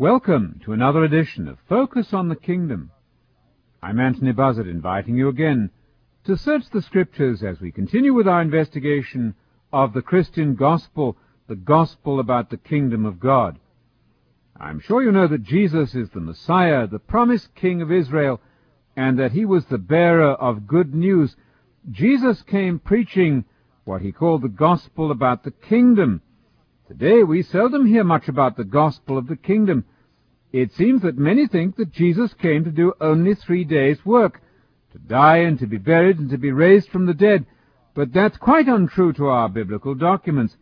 Welcome to another edition of Focus on the Kingdom. I'm Anthony Buzzard inviting you again to search the Scriptures as we continue with our investigation of the Christian gospel, the gospel about the kingdom of God. I'm sure you know that Jesus is the Messiah, the promised King of Israel, and that he was the bearer of good news. Jesus came preaching what he called the gospel about the kingdom. Today we seldom hear much about the gospel of the kingdom. It seems that many think that Jesus came to do only three days' work, to die and to be buried and to be raised from the dead. But that's quite untrue to our biblical documents.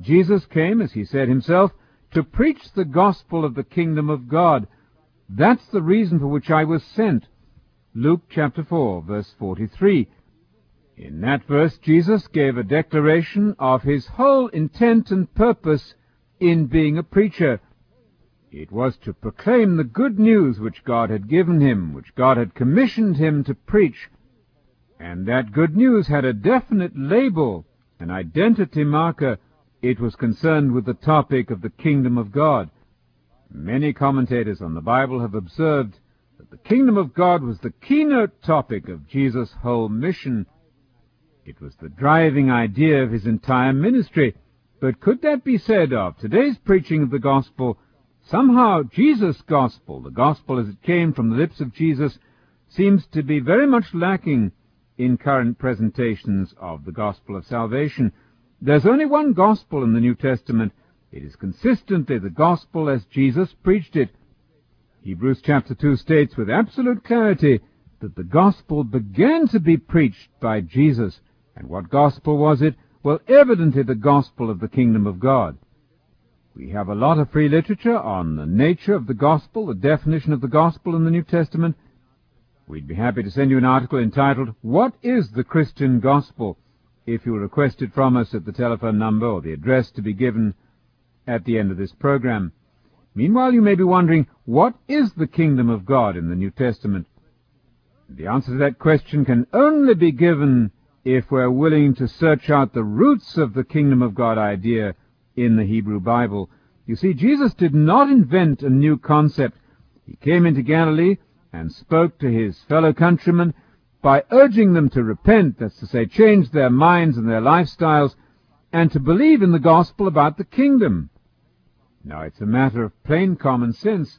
Jesus came, as he said himself, to preach the gospel of the kingdom of God. That's the reason for which I was sent. Luke chapter 4, verse 43. In that verse, Jesus gave a declaration of his whole intent and purpose in being a preacher. It was to proclaim the good news which God had given him, which God had commissioned him to preach. And that good news had a definite label, an identity marker. It was concerned with the topic of the kingdom of God. Many commentators on the Bible have observed that the kingdom of God was the keynote topic of Jesus' whole mission. It was the driving idea of his entire ministry. But could that be said of today's preaching of the gospel Somehow Jesus' gospel, the gospel as it came from the lips of Jesus, seems to be very much lacking in current presentations of the gospel of salvation. There's only one gospel in the New Testament. It is consistently the gospel as Jesus preached it. Hebrews chapter 2 states with absolute clarity that the gospel began to be preached by Jesus. And what gospel was it? Well, evidently the gospel of the kingdom of God. We have a lot of free literature on the nature of the gospel, the definition of the gospel in the New Testament. We'd be happy to send you an article entitled, What is the Christian Gospel? if you request it from us at the telephone number or the address to be given at the end of this program. Meanwhile, you may be wondering, what is the kingdom of God in the New Testament? The answer to that question can only be given if we're willing to search out the roots of the kingdom of God idea in the Hebrew Bible. You see, Jesus did not invent a new concept. He came into Galilee and spoke to his fellow countrymen by urging them to repent, that's to say, change their minds and their lifestyles, and to believe in the gospel about the kingdom. Now, it's a matter of plain common sense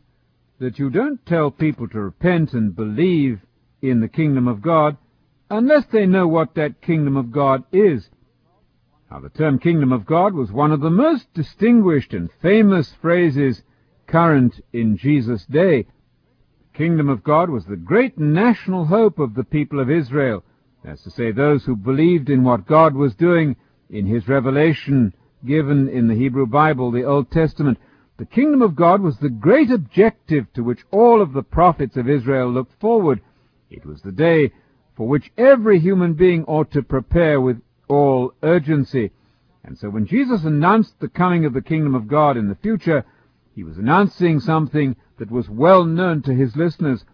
that you don't tell people to repent and believe in the kingdom of God unless they know what that kingdom of God is. Now, the term kingdom of God was one of the most distinguished and famous phrases current in Jesus' day. The kingdom of God was the great national hope of the people of Israel, that's to say, those who believed in what God was doing in his revelation given in the Hebrew Bible, the Old Testament. The kingdom of God was the great objective to which all of the prophets of Israel looked forward. It was the day for which every human being ought to prepare with all urgency. And so when Jesus announced the coming of the kingdom of God in the future, he was announcing something that was well known to his listeners.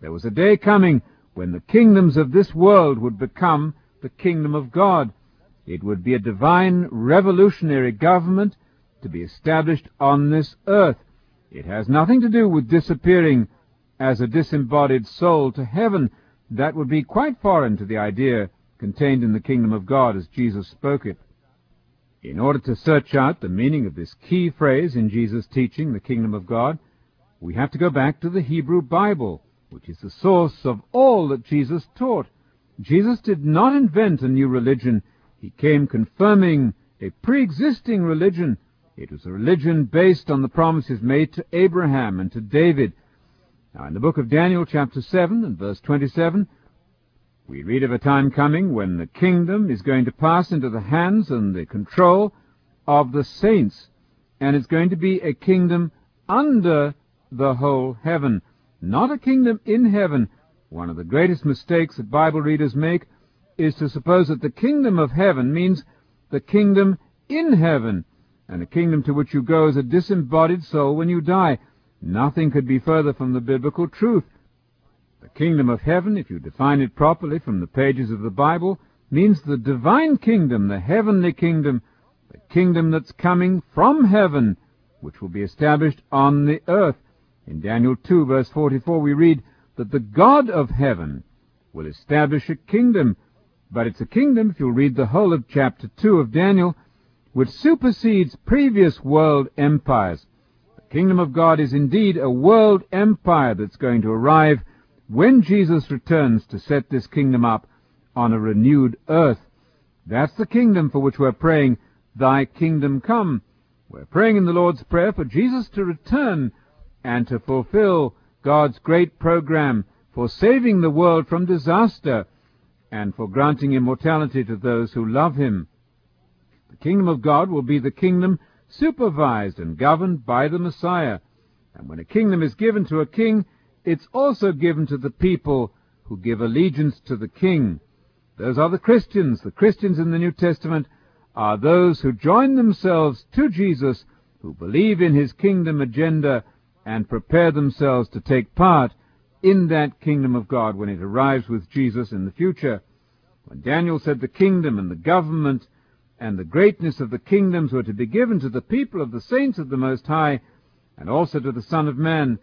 There was a day coming when the kingdoms of this world would become the kingdom of God. It would be a divine revolutionary government to be established on this earth. It has nothing to do with disappearing as a disembodied soul to heaven. That would be quite foreign to the idea contained in the kingdom of God as Jesus spoke it. In order to search out the meaning of this key phrase in Jesus' teaching, the kingdom of God, we have to go back to the Hebrew Bible, which is the source of all that Jesus taught. Jesus did not invent a new religion. He came confirming a pre-existing religion. It was a religion based on the promises made to Abraham and to David. Now, in the book of Daniel, chapter 7 and verse 27, we read of a time coming when the kingdom is going to pass into the hands and the control of the saints, and it's going to be a kingdom under the whole heaven, not a kingdom in heaven. One of the greatest mistakes that Bible readers make is to suppose that the kingdom of heaven means the kingdom in heaven, and a kingdom to which you go as a disembodied soul when you die. Nothing could be further from the biblical truth. The kingdom of heaven, if you define it properly from the pages of the Bible, means the divine kingdom, the heavenly kingdom, the kingdom that's coming from heaven which will be established on the earth. In Daniel 2 verse 44 we read that the God of heaven will establish a kingdom, but it's a kingdom, if you'll read the whole of chapter 2 of Daniel, which supersedes previous world empires. Kingdom of God is indeed a world empire that's going to arrive when Jesus returns to set this kingdom up on a renewed earth. That's the kingdom for which we're praying, Thy kingdom come. We're praying in the Lord's Prayer for Jesus to return and to fulfill God's great program for saving the world from disaster and for granting immortality to those who love Him. The kingdom of God will be the kingdom supervised and governed by the Messiah. And when a kingdom is given to a king, it's also given to the people who give allegiance to the king. Those are the Christians. The Christians in the New Testament are those who join themselves to Jesus, who believe in his kingdom agenda, and prepare themselves to take part in that kingdom of God when it arrives with Jesus in the future. When Daniel said the kingdom and the government and the greatness of the kingdoms were to be given to the people of the saints of the Most High, and also to the Son of Man,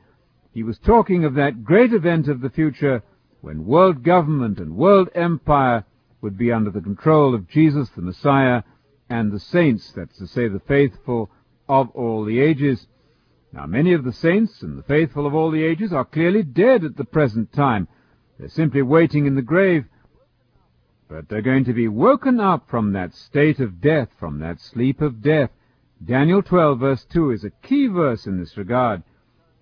he was talking of that great event of the future when world government and world empire would be under the control of Jesus the Messiah and the saints, that's to say the faithful of all the ages. Now many of the saints and the faithful of all the ages are clearly dead at the present time. They're simply waiting in the grave. But they're going to be woken up from that state of death, from that sleep of death. Daniel 12 verse 2 is a key verse in this regard.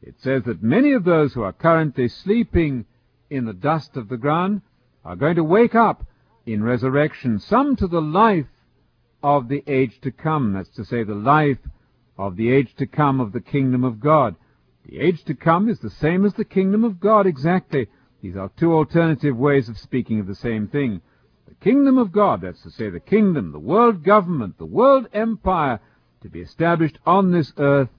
It says that many of those who are currently sleeping in the dust of the ground are going to wake up in resurrection, some to the life of the age to come. That's to say, the life of the age to come of the kingdom of God. The age to come is the same as the kingdom of God exactly. These are two alternative ways of speaking of the same thing. The kingdom of God, that's to say, the kingdom, the world government, the world empire to be established on this earth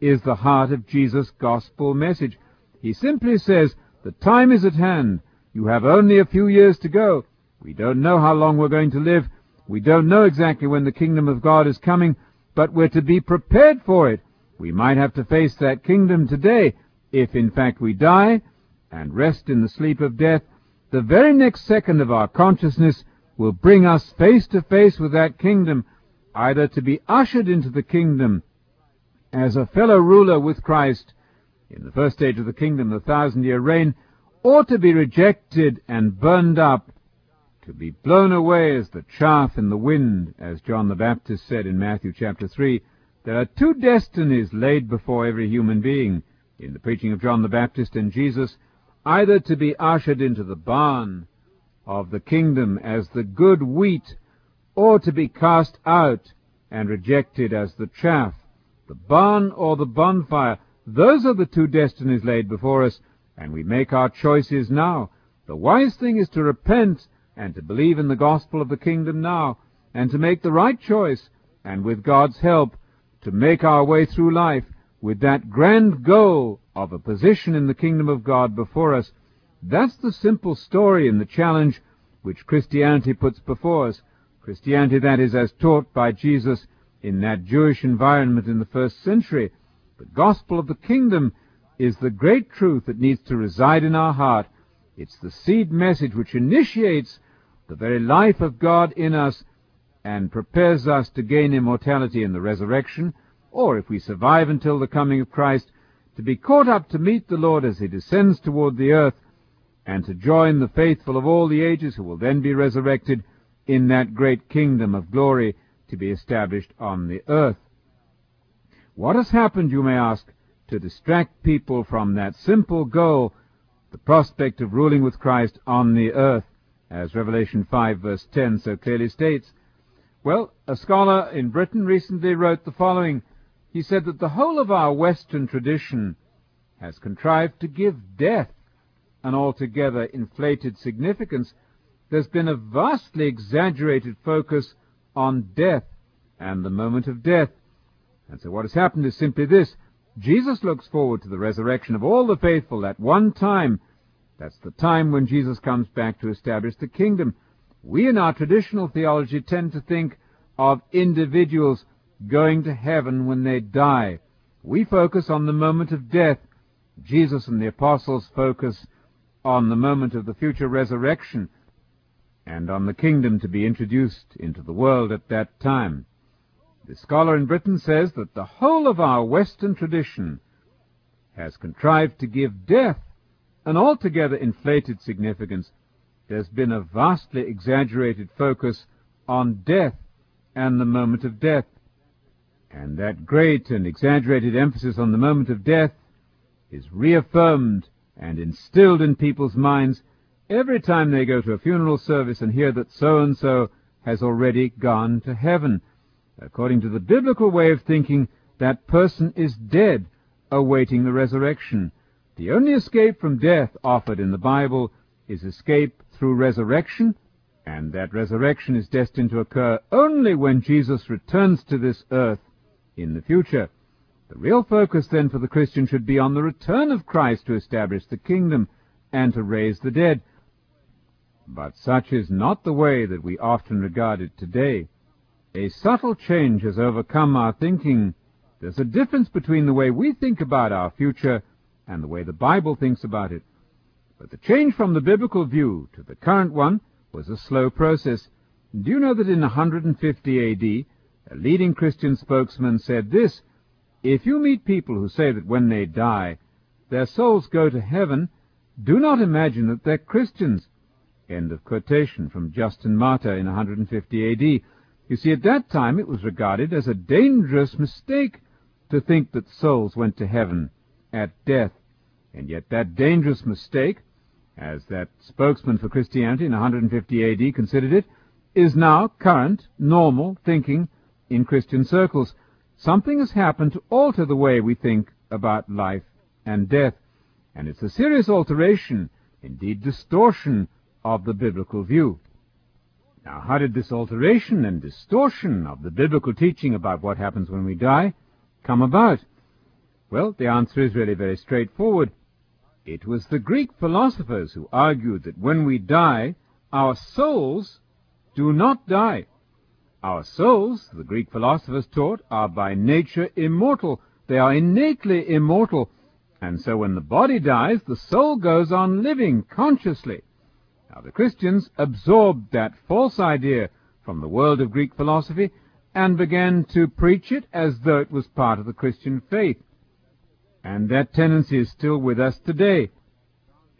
is the heart of Jesus' gospel message. He simply says, the time is at hand. You have only a few years to go. We don't know how long we're going to live. We don't know exactly when the kingdom of God is coming, but we're to be prepared for it. We might have to face that kingdom today. If in fact we die and rest in the sleep of death, the very next second of our consciousness will bring us face to face with that kingdom, either to be ushered into the kingdom as a fellow ruler with Christ in the first stage of the kingdom, the thousand year reign, or to be rejected and burned up, to be blown away as the chaff in the wind, as John the Baptist said in Matthew chapter 3. There are two destinies laid before every human being in the preaching of John the Baptist and Jesus, either to be ushered into the barn of the kingdom as the good wheat, or to be cast out and rejected as the chaff the barn or the bonfire. Those are the two destinies laid before us, and we make our choices now. The wise thing is to repent and to believe in the gospel of the kingdom now, and to make the right choice, and with God's help, to make our way through life with that grand goal of a position in the kingdom of God before us. That's the simple story and the challenge which Christianity puts before us. Christianity, that is, as taught by Jesus, in that Jewish environment in the first century. The gospel of the kingdom is the great truth that needs to reside in our heart. It's the seed message which initiates the very life of God in us and prepares us to gain immortality in the resurrection, or if we survive until the coming of Christ, to be caught up to meet the Lord as he descends toward the earth, and to join the faithful of all the ages who will then be resurrected in that great kingdom of glory to be established on the earth. What has happened, you may ask, to distract people from that simple goal, the prospect of ruling with Christ on the earth, as Revelation 5 verse 10 so clearly states? Well, a scholar in Britain recently wrote the following. He said that the whole of our Western tradition has contrived to give death an altogether inflated significance. There's been a vastly exaggerated focus on death and the moment of death. And so what has happened is simply this. Jesus looks forward to the resurrection of all the faithful at one time. That's the time when Jesus comes back to establish the kingdom. We in our traditional theology tend to think of individuals going to heaven when they die. We focus on the moment of death. Jesus and the apostles focus on the moment of the future resurrection and on the kingdom to be introduced into the world at that time. The scholar in Britain says that the whole of our Western tradition has contrived to give death an altogether inflated significance. There's been a vastly exaggerated focus on death and the moment of death. And that great and exaggerated emphasis on the moment of death is reaffirmed and instilled in people's minds every time they go to a funeral service and hear that so-and-so has already gone to heaven. According to the biblical way of thinking, that person is dead, awaiting the resurrection. The only escape from death offered in the Bible is escape through resurrection, and that resurrection is destined to occur only when Jesus returns to this earth in the future. The real focus then for the Christian should be on the return of Christ to establish the kingdom and to raise the dead. But such is not the way that we often regard it today. A subtle change has overcome our thinking. There's a difference between the way we think about our future and the way the Bible thinks about it. But the change from the biblical view to the current one was a slow process. Do you know that in 150 AD, a leading Christian spokesman said this, If you meet people who say that when they die, their souls go to heaven, do not imagine that they're Christians. End of quotation from Justin Martyr in 150 AD. You see, at that time it was regarded as a dangerous mistake to think that souls went to heaven at death. And yet that dangerous mistake, as that spokesman for Christianity in 150 AD considered it, is now current, normal thinking in Christian circles. Something has happened to alter the way we think about life and death, and it's a serious alteration, indeed distortion, of the biblical view. Now, how did this alteration and distortion of the biblical teaching about what happens when we die come about? Well, the answer is really very straightforward. It was the Greek philosophers who argued that when we die, our souls do not die. Our souls, the Greek philosophers taught, are by nature immortal. They are innately immortal. And so when the body dies, the soul goes on living consciously. Now the Christians absorbed that false idea from the world of Greek philosophy and began to preach it as though it was part of the Christian faith. And that tendency is still with us today.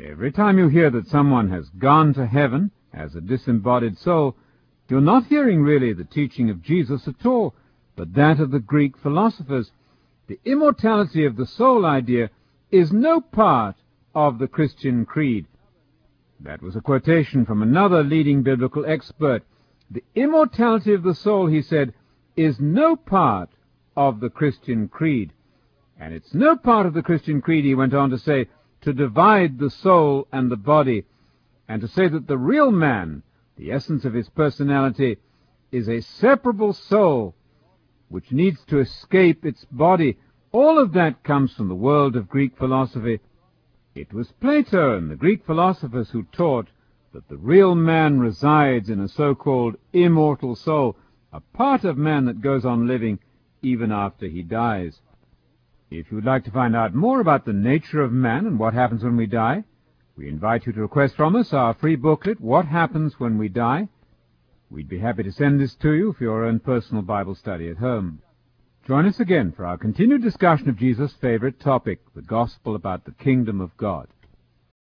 Every time you hear that someone has gone to heaven as a disembodied soul, you're not hearing really the teaching of Jesus at all, but that of the Greek philosophers. The immortality of the soul idea is no part of the Christian creed. That was a quotation from another leading biblical expert. The immortality of the soul, he said, is no part of the Christian creed. And it's no part of the Christian creed, he went on to say, to divide the soul and the body, and to say that the real man the essence of his personality is a separable soul which needs to escape its body. All of that comes from the world of Greek philosophy. It was Plato and the Greek philosophers who taught that the real man resides in a so-called immortal soul, a part of man that goes on living even after he dies. If you would like to find out more about the nature of man and what happens when we die, we invite you to request from us our free booklet, What Happens When We Die. We'd be happy to send this to you for your own personal Bible study at home. Join us again for our continued discussion of Jesus' favorite topic, the gospel about the kingdom of God.